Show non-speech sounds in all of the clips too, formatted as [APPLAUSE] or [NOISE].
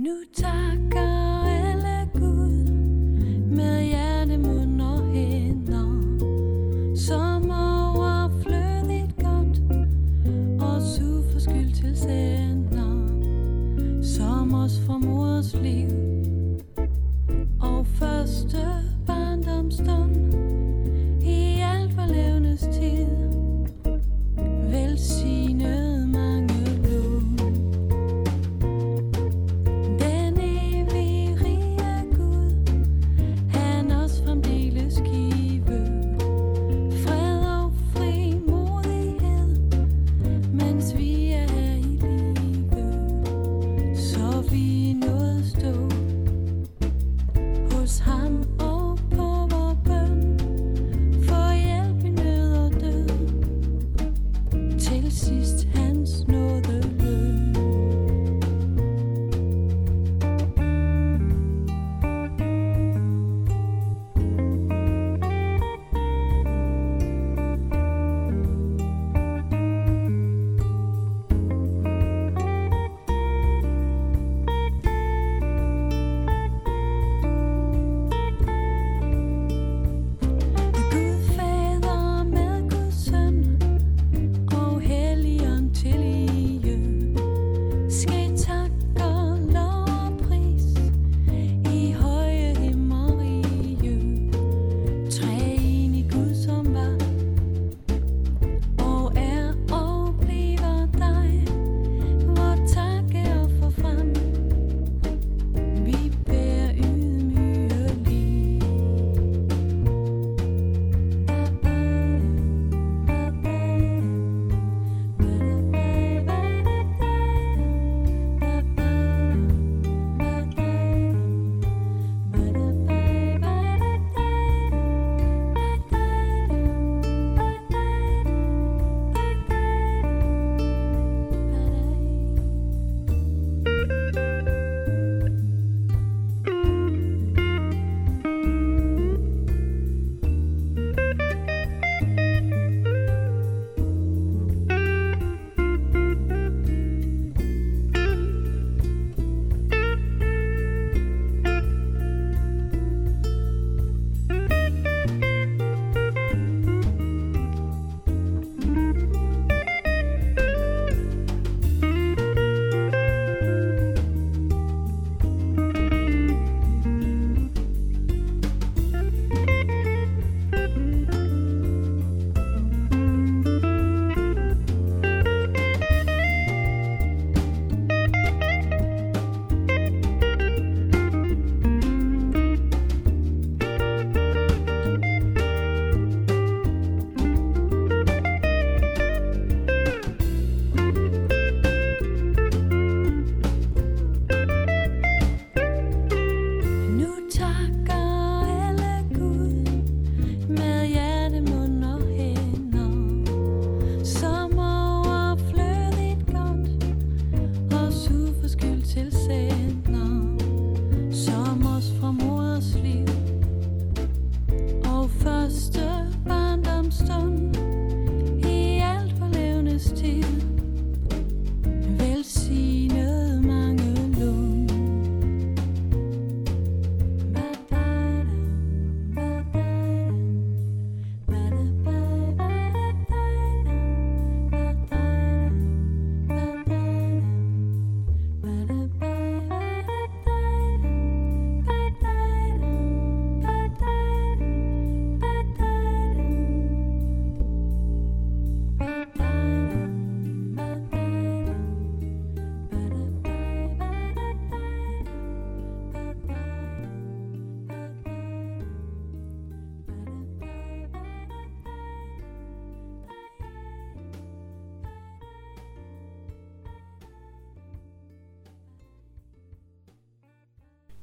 Nu takker alle Gud med hjerte, mund og hænder, som overflødigt godt og uforskyld til sender, som os fra mors liv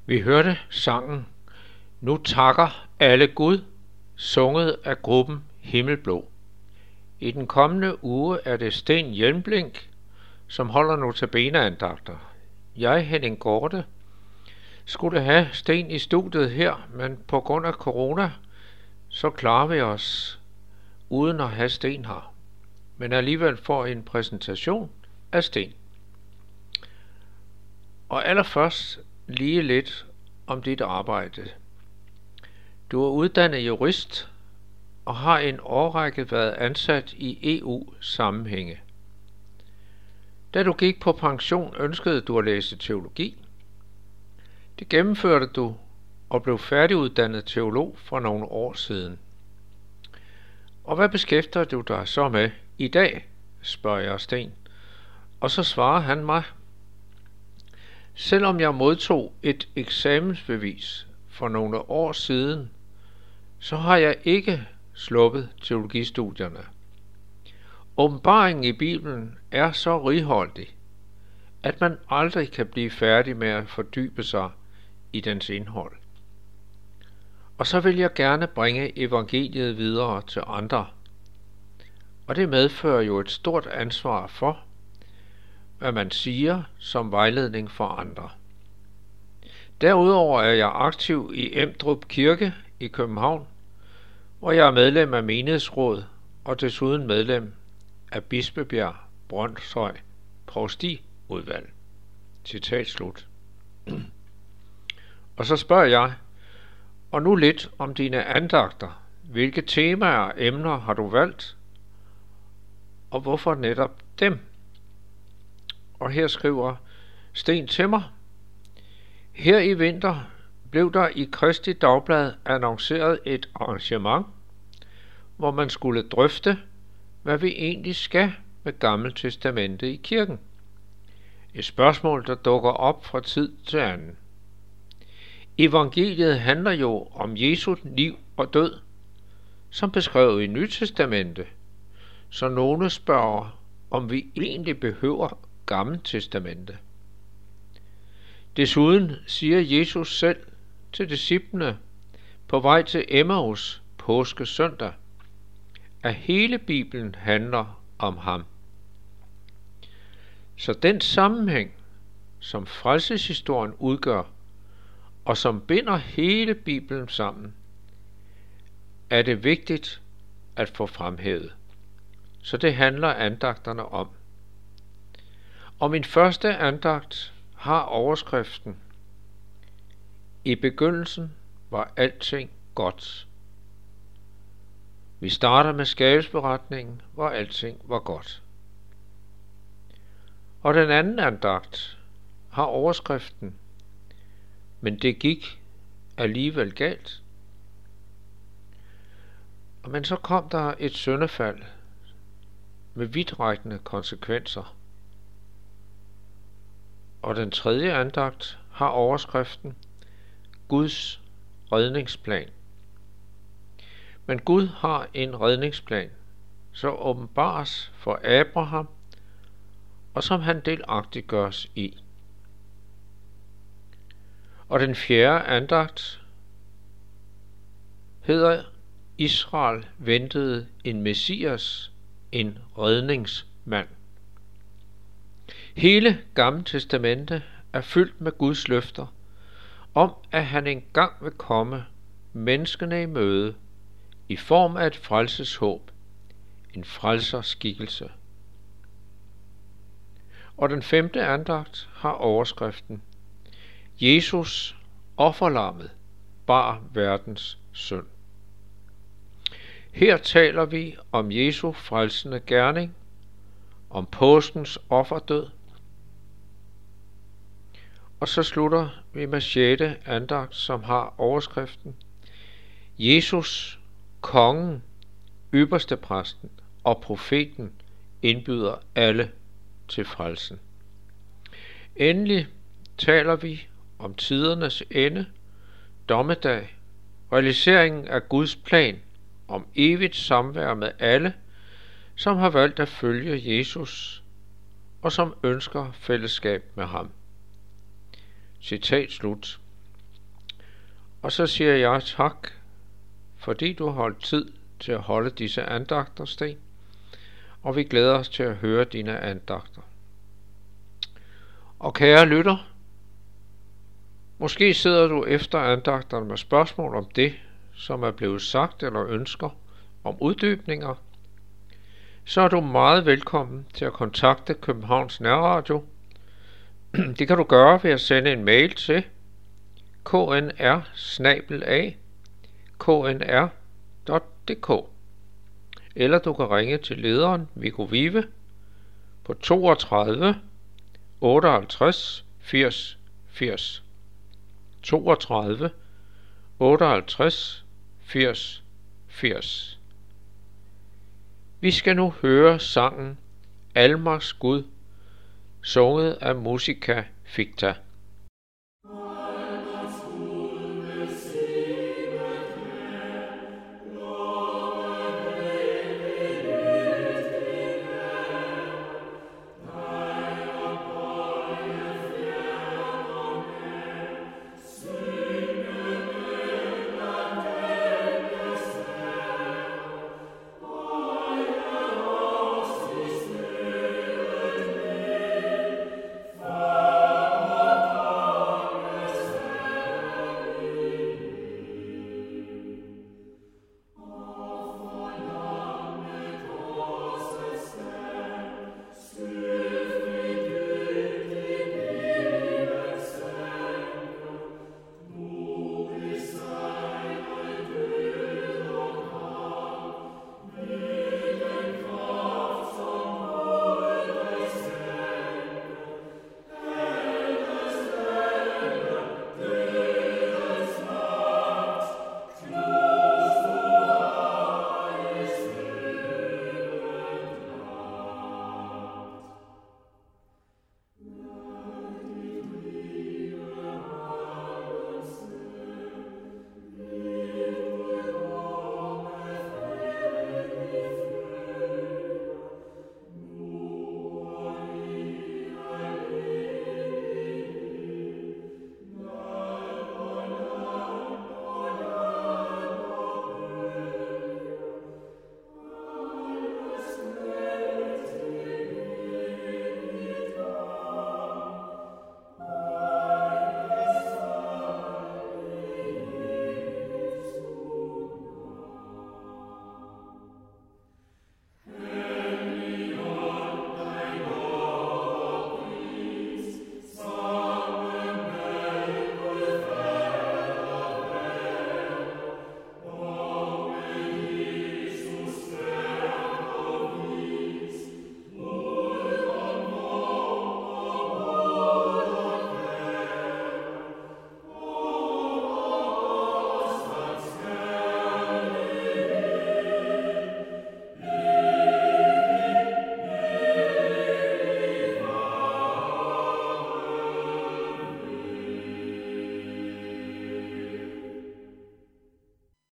Vi hørte sangen Nu takker alle Gud, sunget af gruppen Himmelblå. I den kommende uge er det Sten Hjelmblink, som holder notabeneandagter. Jeg, Henning Gorte, skulle have Sten i studiet her, men på grund af corona, så klarer vi os uden at have Sten her. Men alligevel får en præsentation af Sten. Og allerførst lige lidt om dit arbejde. Du er uddannet jurist og har en årrække været ansat i EU-sammenhænge. Da du gik på pension, ønskede du at læse teologi. Det gennemførte du og blev færdiguddannet teolog for nogle år siden. Og hvad beskæftiger du dig så med i dag, spørger jeg Sten. Og så svarer han mig, Selvom jeg modtog et eksamensbevis for nogle år siden, så har jeg ikke sluppet teologistudierne. Åbenbaringen i Bibelen er så righoldig, at man aldrig kan blive færdig med at fordybe sig i dens indhold. Og så vil jeg gerne bringe evangeliet videre til andre. Og det medfører jo et stort ansvar for, hvad man siger som vejledning for andre. Derudover er jeg aktiv i Emdrup Kirke i København, hvor jeg er medlem af menighedsråd og desuden medlem af Bispebjerg Brøndshøj Provstiudvalg. Citat slut. og så spørger jeg, og nu lidt om dine andagter. Hvilke temaer og emner har du valgt, og hvorfor netop dem? Og her skriver Sten Timmer, her i vinter blev der i Kristi Dagblad annonceret et arrangement, hvor man skulle drøfte, hvad vi egentlig skal med Gamle Testamente i kirken. Et spørgsmål, der dukker op fra tid til anden. Evangeliet handler jo om Jesu liv og død, som beskrevet i Nytestamente, så nogle spørger, om vi egentlig behøver Gamle Testamente. Desuden siger Jesus selv til disciplene på vej til Emmaus påske søndag, at hele Bibelen handler om ham. Så den sammenhæng, som frelseshistorien udgør, og som binder hele Bibelen sammen, er det vigtigt at få fremhævet. Så det handler andagterne om. Og min første andagt har overskriften I begyndelsen var alting godt. Vi starter med skabelsberetningen, hvor alting var godt. Og den anden andagt har overskriften Men det gik alligevel galt. Men så kom der et søndefald med vidtrækkende konsekvenser. Og den tredje andagt har overskriften Guds redningsplan. Men Gud har en redningsplan, så åbenbares for Abraham, og som han delagtigt gørs i. Og den fjerde andagt hedder Israel ventede en messias, en redningsmand. Hele Gamle Testamente er fyldt med Guds løfter om, at han engang vil komme menneskene i møde i form af et frelseshåb, en frelserskikkelse. Og den femte andagt har overskriften Jesus offerlammet bar verdens synd. Her taler vi om Jesu frelsende gerning, om påskens offerdød, og så slutter vi med 6. andagt, som har overskriften Jesus, kongen, ypperste præsten og profeten indbyder alle til frelsen. Endelig taler vi om tidernes ende, dommedag, realiseringen af Guds plan om evigt samvær med alle, som har valgt at følge Jesus og som ønsker fællesskab med ham. Citat slut. Og så siger jeg tak, fordi du har holdt tid til at holde disse andagter, Sten, og vi glæder os til at høre dine andagter. Og kære lytter, måske sidder du efter andagterne med spørgsmål om det, som er blevet sagt eller ønsker om uddybninger, så er du meget velkommen til at kontakte Københavns Nærradio [CLEARS THROAT] Det kan du gøre ved at sende en mail til knr knr.dk eller du kan ringe til lederen Viggo Vive på 32 58 80 80 32 58 80 80 Vi skal nu høre sangen Almars Gud, sunget af Musica Ficta.